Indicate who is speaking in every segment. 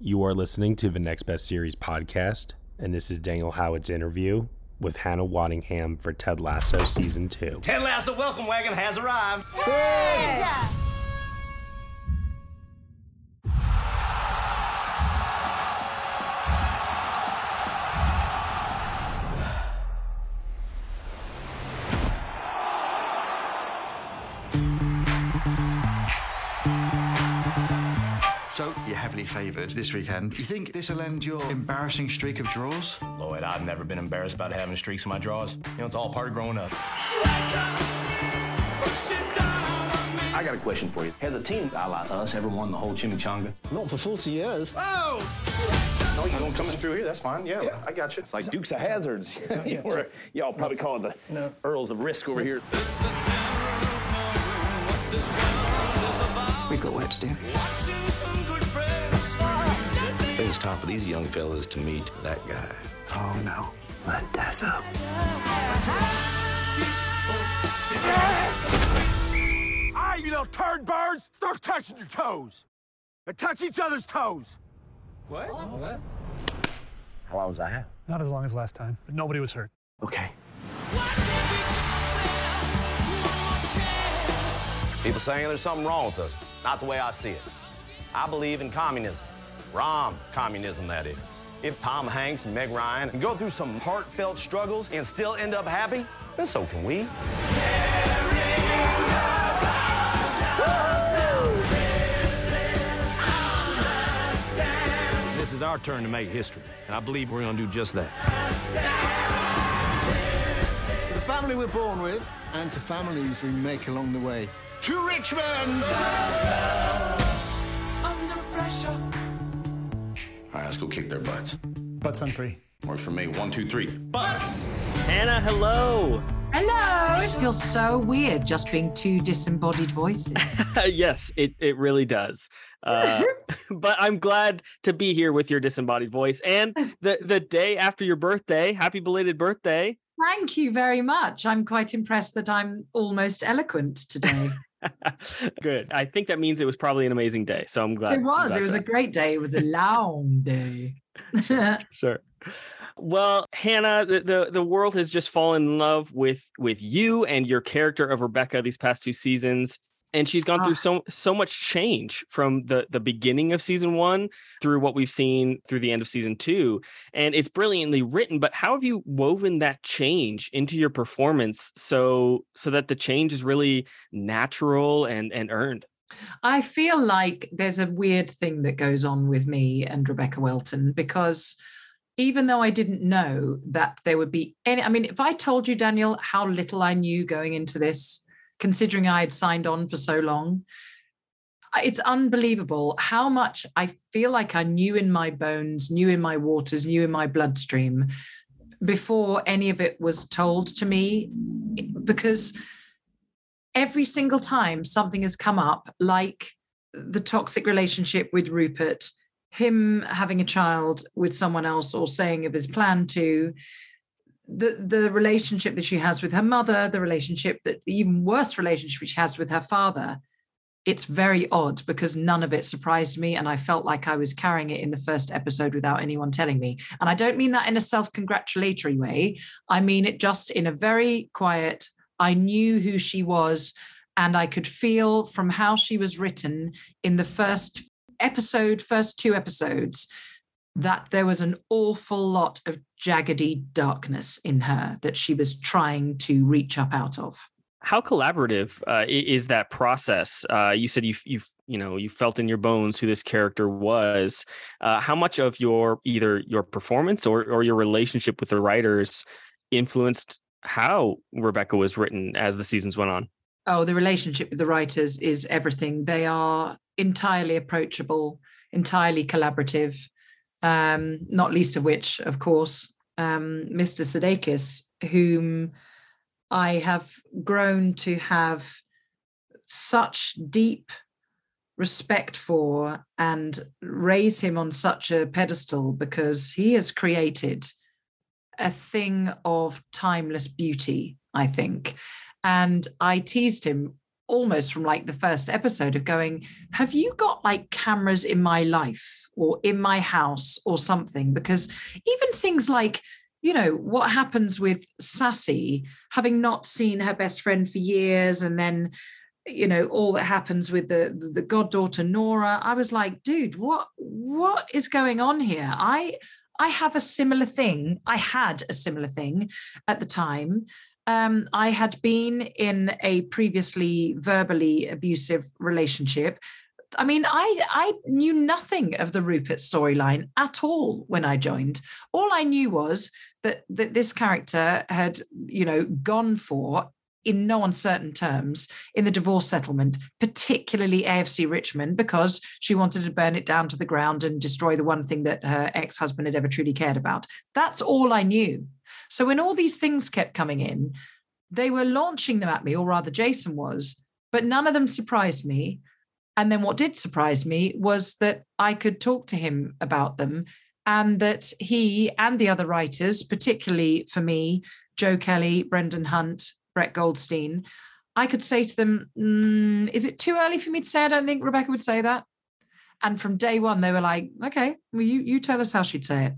Speaker 1: You are listening to the Next Best Series podcast, and this is Daniel Howard's interview with Hannah Waddingham for Ted Lasso Season 2.
Speaker 2: Ted Lasso welcome wagon has arrived.
Speaker 3: So favoured this weekend. You think this will end your embarrassing streak of draws?
Speaker 2: Lloyd, I've never been embarrassed about having streaks in my draws. You know, it's all part of growing up.
Speaker 4: I got a question for you. Has a team a la us ever won the whole chimichanga?
Speaker 5: Not for 40 years. Oh!
Speaker 4: No, you don't coming through here. That's fine. Yeah, I got you. It's like Dukes of Hazards. yeah, or, y'all probably call it the
Speaker 5: No.
Speaker 4: Earls of Risk over here.
Speaker 6: We got work to do.
Speaker 4: I think it's time for these young fellas to meet that guy.
Speaker 6: Oh no. Let that's up.
Speaker 7: All right, you little turd birds, start touching your toes. And touch each other's toes. What?
Speaker 4: How long was I have?
Speaker 5: Not as long as last time, but nobody was hurt.
Speaker 4: Okay.
Speaker 2: People saying there's something wrong with us. Not the way I see it. I believe in communism. Rom communism, that is. If Tom Hanks and Meg Ryan can go through some heartfelt struggles and still end up happy, then so can we. This is our turn to make history, and I believe we're going to do just that.
Speaker 5: To the family we're born with, and to families we make along the way. To Richmond!
Speaker 4: Let's go kick their butts.
Speaker 5: Butts on free.
Speaker 4: Works for me. One, two, three. Butts!
Speaker 8: Hannah, hello.
Speaker 6: Hello! It feels so weird just being two disembodied voices.
Speaker 8: yes, it, it really does. Uh, but I'm glad to be here with your disembodied voice. And the, the day after your birthday, happy belated birthday.
Speaker 6: Thank you very much. I'm quite impressed that I'm almost eloquent today.
Speaker 8: Good. I think that means it was probably an amazing day. So I'm glad.
Speaker 6: it was.
Speaker 8: glad
Speaker 6: It was
Speaker 8: for
Speaker 6: a great day. It was a long day.
Speaker 8: Sure. Well, Hannah, the, the the world has just fallen in love with with you and your character of Rebecca these past two seasons. And she's gone through ah. so so much change from the the beginning of season one through what we've seen through the end of season two. And it's brilliantly written, but how have you woven that change into your performance so so that the change is really natural and and earned?
Speaker 6: I feel like there's a weird thing that goes on with me and Rebecca Welton because even though I didn't know that there would be any, I mean, if I told you, Daniel, how little I knew going into this, considering I had signed on for so long, it's unbelievable how much I feel like I knew in my bones, knew in my waters, knew in my bloodstream before any of it was told to me because every single time something has come up, like the toxic relationship with Rupert, him having a child with someone else or saying of his plan to, the, the relationship that she has with her mother, the relationship that the even worse relationship she has with her father, it's very odd because none of it surprised me. And I felt like I was carrying it in the first episode without anyone telling me. And I don't mean that in a self congratulatory way. I mean it just in a very quiet, I knew who she was. And I could feel from how she was written in the first episode, first two episodes, that there was an awful lot of jaggedy darkness in her that she was trying to reach up out of.
Speaker 8: how collaborative uh, is that process? Uh, you said you've, you've, you know, you felt in your bones who this character was. Uh, how much of your either your performance or or your relationship with the writers influenced how Rebecca was written as the seasons went on?
Speaker 6: Oh, the relationship with the writers is everything. They are entirely approachable. entirely collaborative. Um, not least of which, of course, um, Mr. Sudeikis, whom I have grown to have such deep respect for and raise him on such a pedestal because he has created a thing of timeless beauty, I think. And I teased him almost from like the first episode of going, Have you got like cameras in my life or in my house or something? Because even things like, you know, what happens with Sassy, having not seen her best friend for years and then you know all that happens with the, the the goddaughter Nora I was like dude what what is going on here I I have a similar thing I had a similar thing at the time um, I had been in a previously verbally abusive relationship I mean, I I knew nothing of the Rupert storyline at all when I joined. All I knew was that that this character had, you know, gone for in no uncertain terms in the divorce settlement, particularly AFC Richmond, because she wanted to burn it down to the ground and destroy the one thing that her ex husband had ever truly cared about. That's all I knew. So when all these things kept coming in, they were launching them at me, or rather, Jason was, but none of them surprised me. And then what did surprise me was that I could talk to him about them and that he and the other writers, particularly for me, Joe Kelly, Brendan Hunt, Brett Goldstein, I could say to them, mm, Is it too early for me to say? I don't think Rebecca would say that. And from day one, they were like, Okay, well, you, you tell us how she'd say it.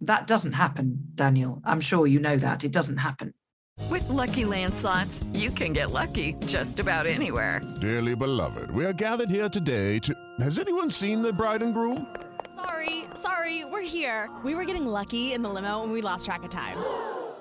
Speaker 6: That doesn't happen, Daniel. I'm sure you know that. It doesn't happen.
Speaker 9: With lucky landslots, you can get lucky just about anywhere.
Speaker 10: Dearly beloved, we are gathered here today to. Has anyone seen the bride and groom?
Speaker 11: Sorry, sorry, we're here. We were getting lucky in the limo and we lost track of time.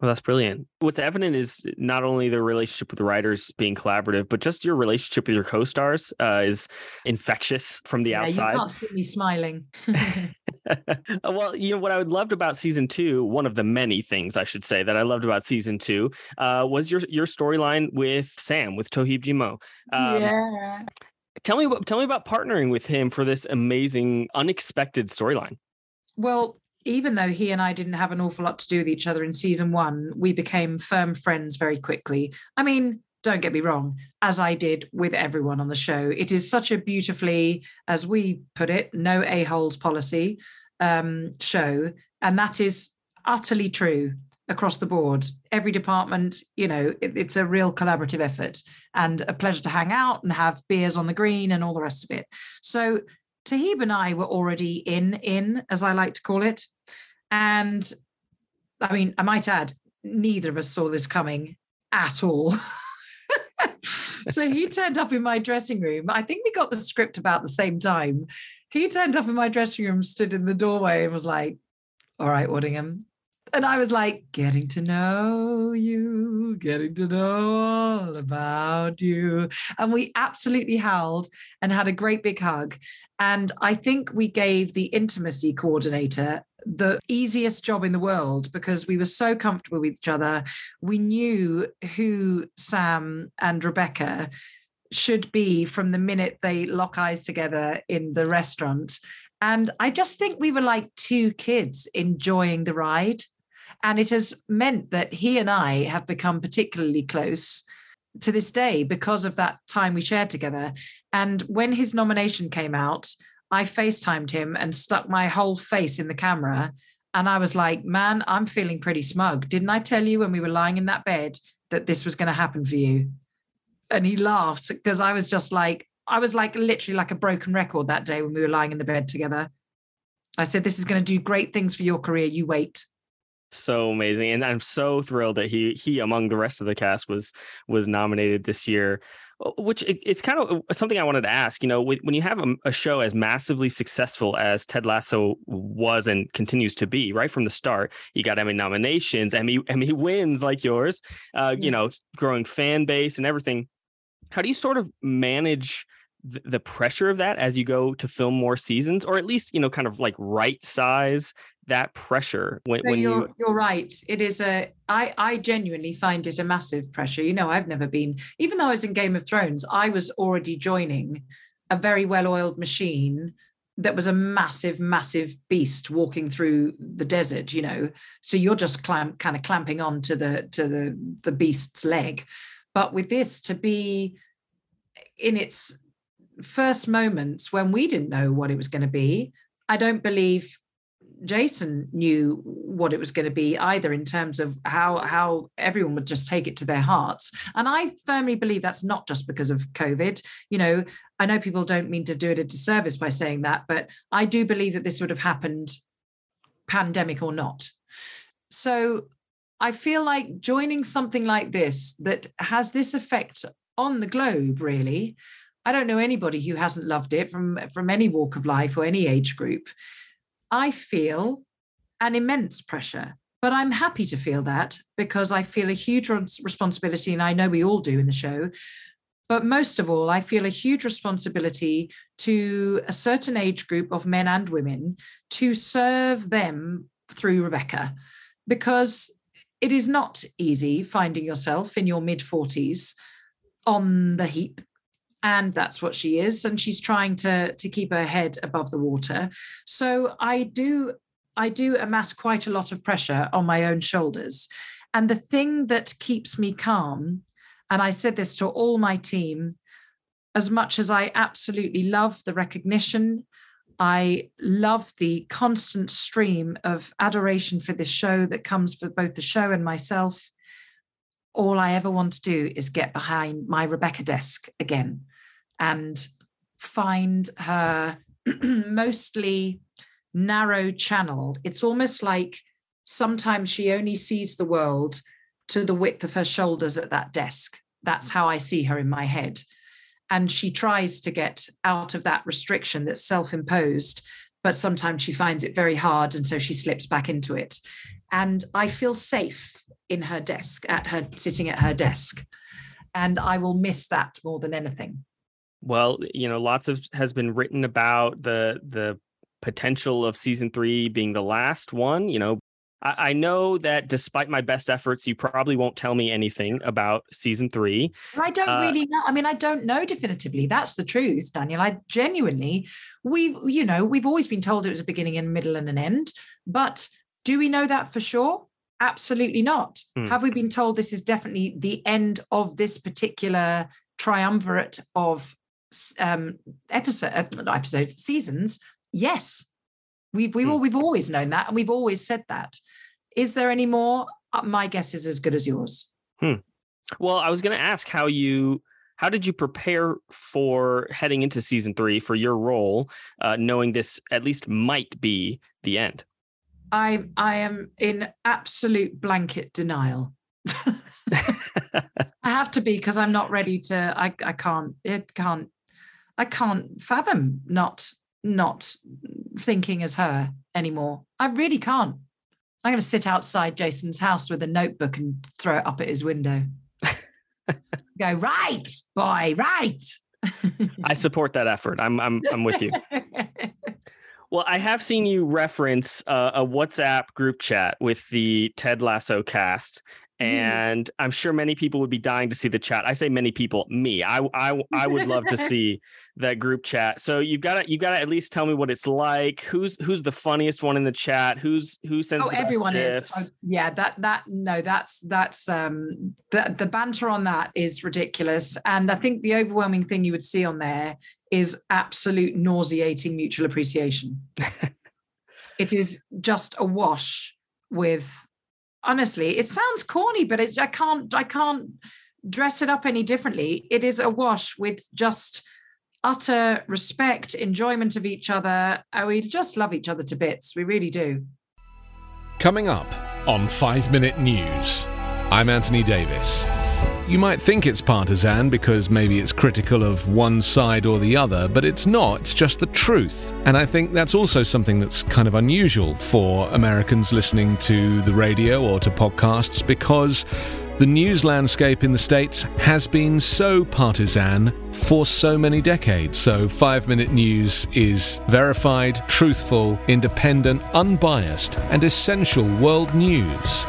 Speaker 8: Well, that's brilliant. What's evident is not only the relationship with the writers being collaborative, but just your relationship with your co-stars uh, is infectious from the
Speaker 6: yeah,
Speaker 8: outside.
Speaker 6: You can't see me smiling.
Speaker 8: well, you know what I would loved about season two. One of the many things I should say that I loved about season two uh, was your your storyline with Sam with Toheeb Jimoh.
Speaker 6: Um, yeah.
Speaker 8: Tell me tell me about partnering with him for this amazing, unexpected storyline.
Speaker 6: Well, even though he and I didn't have an awful lot to do with each other in season one, we became firm friends very quickly. I mean, don't get me wrong, as I did with everyone on the show. It is such a beautifully, as we put it, no a-holes policy um, show. And that is utterly true across the board. Every department, you know, it, it's a real collaborative effort and a pleasure to hang out and have beers on the green and all the rest of it. So Toheeb and I were already in, in, as I like to call it. And I mean, I might add, neither of us saw this coming at all. so he turned up in my dressing room. I think we got the script about the same time. He turned up in my dressing room, stood in the doorway, and was like, All right, Waddingham. And I was like, Getting to know you, getting to know all about you. And we absolutely howled and had a great big hug. And I think we gave the intimacy coordinator the easiest job in the world because we were so comfortable with each other. We knew who Sam and Rebecca should be from the minute they lock eyes together in the restaurant. And I just think we were like two kids enjoying the ride. And it has meant that he and I have become particularly close to this day because of that time we shared together. And when his nomination came out, I FaceTimed him and stuck my whole face in the camera. And I was like, man, I'm feeling pretty smug. Didn't I tell you when we were lying in that bed that this was going to happen for you? And he laughed because I was just like, I was like literally like a broken record that day when we were lying in the bed together. I said, This is going to do great things for your career. You wait
Speaker 8: so amazing and i'm so thrilled that he he among the rest of the cast was was nominated this year which it's kind of uh, something I wanted to ask. You know, when you have a, a, show as massively successful as Ted Lasso was and continues to be, right from the start, you got Emmy nominations, Emmy Emmy wins like yours. Uh, You know, growing fan base and everything. How do you sort of manage the pressure of that as you go to film more seasons, or at least you know, kind of like right size that pressure when,
Speaker 6: No,
Speaker 8: when
Speaker 6: you're,
Speaker 8: you
Speaker 6: you're right. It is a. I I genuinely find it a massive pressure. You know, I've never been. Even though I was in Game of Thrones, I was already joining a very well-oiled machine that was a massive, massive beast walking through the desert. You know, so you're just clamp, kind of clamping on to the to the the beast's leg. But with this, to be in its first moments when we didn't know what it was going to be, I don't believe Jason knew what it was going to be either in terms of how how everyone would just take it to their hearts. And I firmly believe that's not just because of COVID. You know, I know people don't mean to do it a disservice by saying that, but I do believe that this would have happened pandemic or not. So I feel like joining something like this that has this effect on the globe, really. I don't know anybody who hasn't loved it from from any walk of life or any age group. I feel an immense pressure, but I'm happy to feel that because I feel a huge responsibility, and I know we all do in the show. But most of all, I feel a huge responsibility to a certain age group of men and women to serve them through Rebecca, because it is not easy finding yourself in your mid 40s on the heap and that's what she is and she's trying to to keep her head above the water. So i do i do amass quite a lot of pressure on my own shoulders. And the thing that keeps me calm and i said this to all my team as much as i absolutely love the recognition i love the constant stream of adoration for this show that comes for both the show and myself all I ever want to do is get behind my Rebecca desk again and find her mostly narrow channel. It's almost like sometimes she only sees the world to the width of her shoulders at that desk. That's how I see her in my head. And she tries to get out of that restriction that's self imposed, but sometimes she finds it very hard. And so she slips back into it. And I feel safe in her desk, at her sitting at her desk. And I will miss that more than anything.
Speaker 8: Well, you know, lots of has been written about the the potential of season three being the last one. You know, I, I know that despite my best efforts, you probably won't tell me anything about season three.
Speaker 6: I don't
Speaker 8: Uh,
Speaker 6: really know. I mean, I don't know definitively. That's the truth, Daniel. I genuinely, we've, you know, we've always been told it was a beginning and middle and an end. But do we know that for sure? Absolutely not.
Speaker 12: Hmm.
Speaker 6: Have we been told this is definitely the end of this particular triumvirate of um, episode, uh, episodes, seasons? Yes, we've we all we've always known that, and we've always said that. Is there any more? Uh, my guess is as good as yours.
Speaker 8: Hmm. Well, I was going to ask how you how did you prepare for heading into season three for your role, uh, knowing this at least might be the end?
Speaker 6: I I am in absolute blanket denial. I have to be because I'm not ready to. I I can't. It can't. I can't fathom not not thinking as her anymore. I really can't. I'm going to sit outside Jason's house with a notebook and throw it up at his window. Go right, boy, right.
Speaker 8: I support that effort. I'm I'm I'm with you. Well, I have seen you reference uh, a WhatsApp group chat with the Ted Lasso cast, and I'm sure many people would be dying to see the chat. I say many people, me. I I I would love to see that group chat. So you've got to you got to at least tell me what it's like. Who's who's the funniest one in the chat? Who's who sends
Speaker 6: oh everyone is? Oh, yeah that that no that's that's um the, the banter on that is ridiculous and i think the overwhelming thing you would see on there is absolute nauseating mutual appreciation it is just awash with honestly it sounds corny but it's i can't i can't dress it up any differently it is awash with just utter respect enjoyment of each other and we just love each other to bits we really do
Speaker 12: Coming up on 5 Minute News, I'm Anthony Davis. You might think it's partisan because maybe it's critical of one side or the other, but it's not, it's just the truth. And I think that's also something that's kind of unusual for Americans listening to the radio or to podcasts because The news landscape in the States has been so partisan for so many decades. So, Five Minute News is verified, truthful, independent, unbiased, and essential world news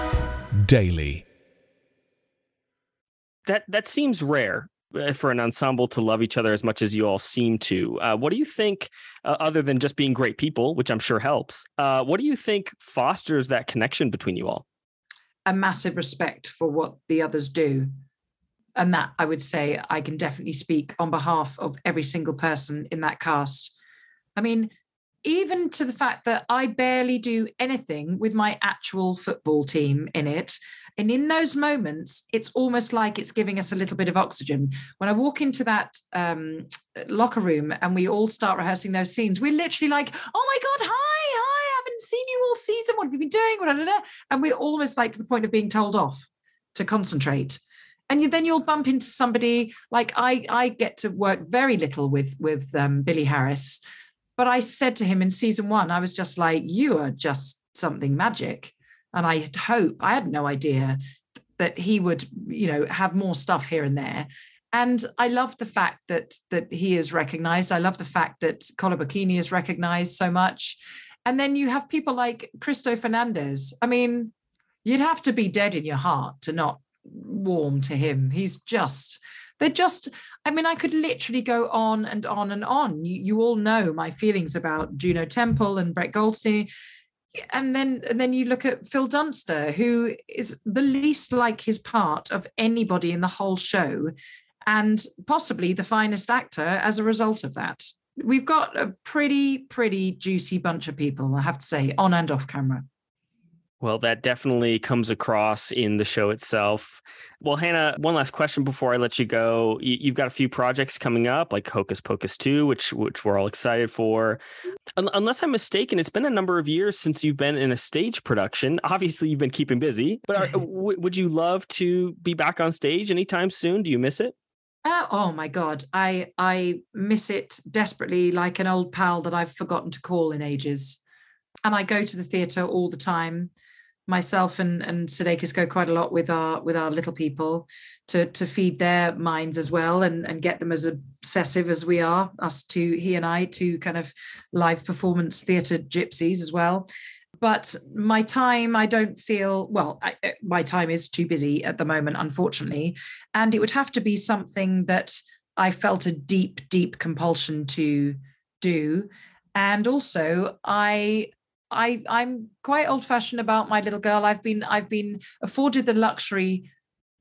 Speaker 12: daily.
Speaker 8: That that seems rare uh, for an ensemble to love each other as much as you all seem to. Uh, what do you think, uh, other than just being great people, which I'm sure helps? Uh, what do you think fosters that connection between you all?
Speaker 6: A massive respect for what the others do. And that I would say I can definitely speak on behalf of every single person in that cast. I mean, even to the fact that I barely do anything with my actual football team in it. And in those moments, it's almost like it's giving us a little bit of oxygen. When I walk into that um, locker room and we all start rehearsing those scenes, we're literally like, oh my God, hi, haven't seen you all season. What have you been doing? And we're almost like to the point of being told off to concentrate. And you, then you'll bump into somebody like I. I get to work very little with with um, Billy Harris, but I said to him in season one, I was just like, "You are just something magic," and I hope I had no idea that he would, you know, have more stuff here and there and I love the fact that that he is recognized. I love the fact that Kola Bokinni is recognized so much. And then you have people like Cristo Fernandez. I mean, you'd have to be dead in your heart to not warm to him. He's just, they're just, I mean, I could literally go on and on and on. You, you all know my feelings about Juno Temple and Brett Goldstein. And then, and then you look at Phil Dunster, who is the least like his part of anybody in the whole show, and possibly the finest actor as a result of that we've got a pretty, pretty juicy bunch of people, I have to say, on and off camera.
Speaker 8: Well, that definitely comes across in the show itself. Well, Hannah, one last question before I let you go. You've got a few projects coming up, like Hocus Pocus 2, which which we're all excited for. Unless I'm mistaken, it's been a number of years since you've been in a stage production. Obviously, you've been keeping busy, but are, would you love to be back on stage anytime soon? Do you miss it?
Speaker 6: Uh, oh my god, I I miss it desperately, like an old pal that I've forgotten to call in ages. And I go to the theatre all the time. Myself and and Sudeikis go quite a lot with our with our little people to to feed their minds as well and and get them as obsessive as we are. Us two, he and I, two kind of live performance theatre gypsies as well but my time i don't feel well I, uh, my time is too busy at the moment unfortunately. And it would have to be something that i felt a deep deep compulsion to do. And also i i i'm quite old fashioned about my little girl. I've been i've been afforded the luxury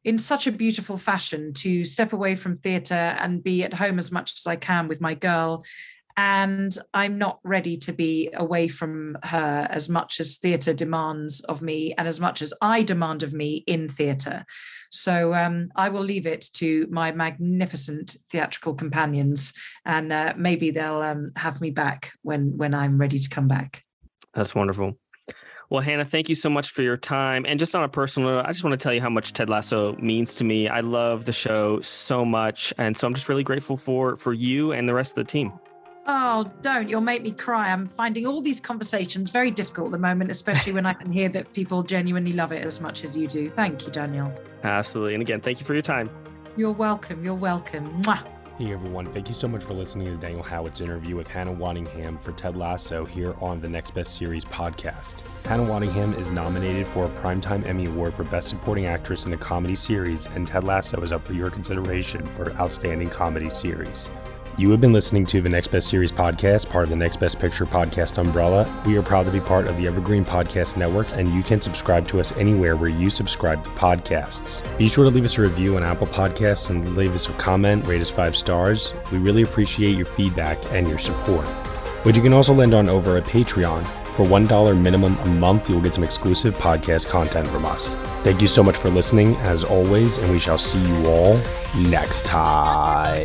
Speaker 6: in such a beautiful fashion to step away from theatre and be at home as much as I can with my girl and I'm not ready to be away from her as much as theatre demands of me and as much as I demand of me in theatre. So um, I will leave it to my magnificent theatrical companions, and uh, maybe they'll um, have me back when when I'm ready to come back.
Speaker 8: That's wonderful. Well, Hannah, thank you so much for your time. And just on a personal note, I just want to tell you how much Ted Lasso means to me. I love the show so much, and so I'm just really grateful for for you and the rest of the team.
Speaker 6: Oh, don't. You'll make me cry. I'm finding all these conversations very difficult at the moment, especially when I can hear that people genuinely love it as much as you do. Thank you, Daniel.
Speaker 8: Absolutely. And again, thank you for your time.
Speaker 6: You're welcome. You're welcome. Mwah.
Speaker 1: Hey everyone, thank you so much for listening to Daniel Howitt's interview with Hannah Waddingham for Ted Lasso here on the Next Best Series podcast. Hannah Waddingham is nominated for a Primetime Emmy Award for Best Supporting Actress in a Comedy Series, and Ted Lasso is up for your consideration for Outstanding Comedy Series. You have been listening to the Next Best Series podcast, part of the Next Best Picture podcast umbrella. We are proud to be part of the Evergreen Podcast Network, and you can subscribe to us anywhere where you subscribe to podcasts. Be sure to leave us a review on Apple Podcasts and leave us a comment, rate us five stars. We really appreciate your feedback and your support. Which you can also lend on over at Patreon. For $1 minimum a month, you'll get some exclusive podcast content from us. Thank you so much for listening, as always, and we shall see you all next time.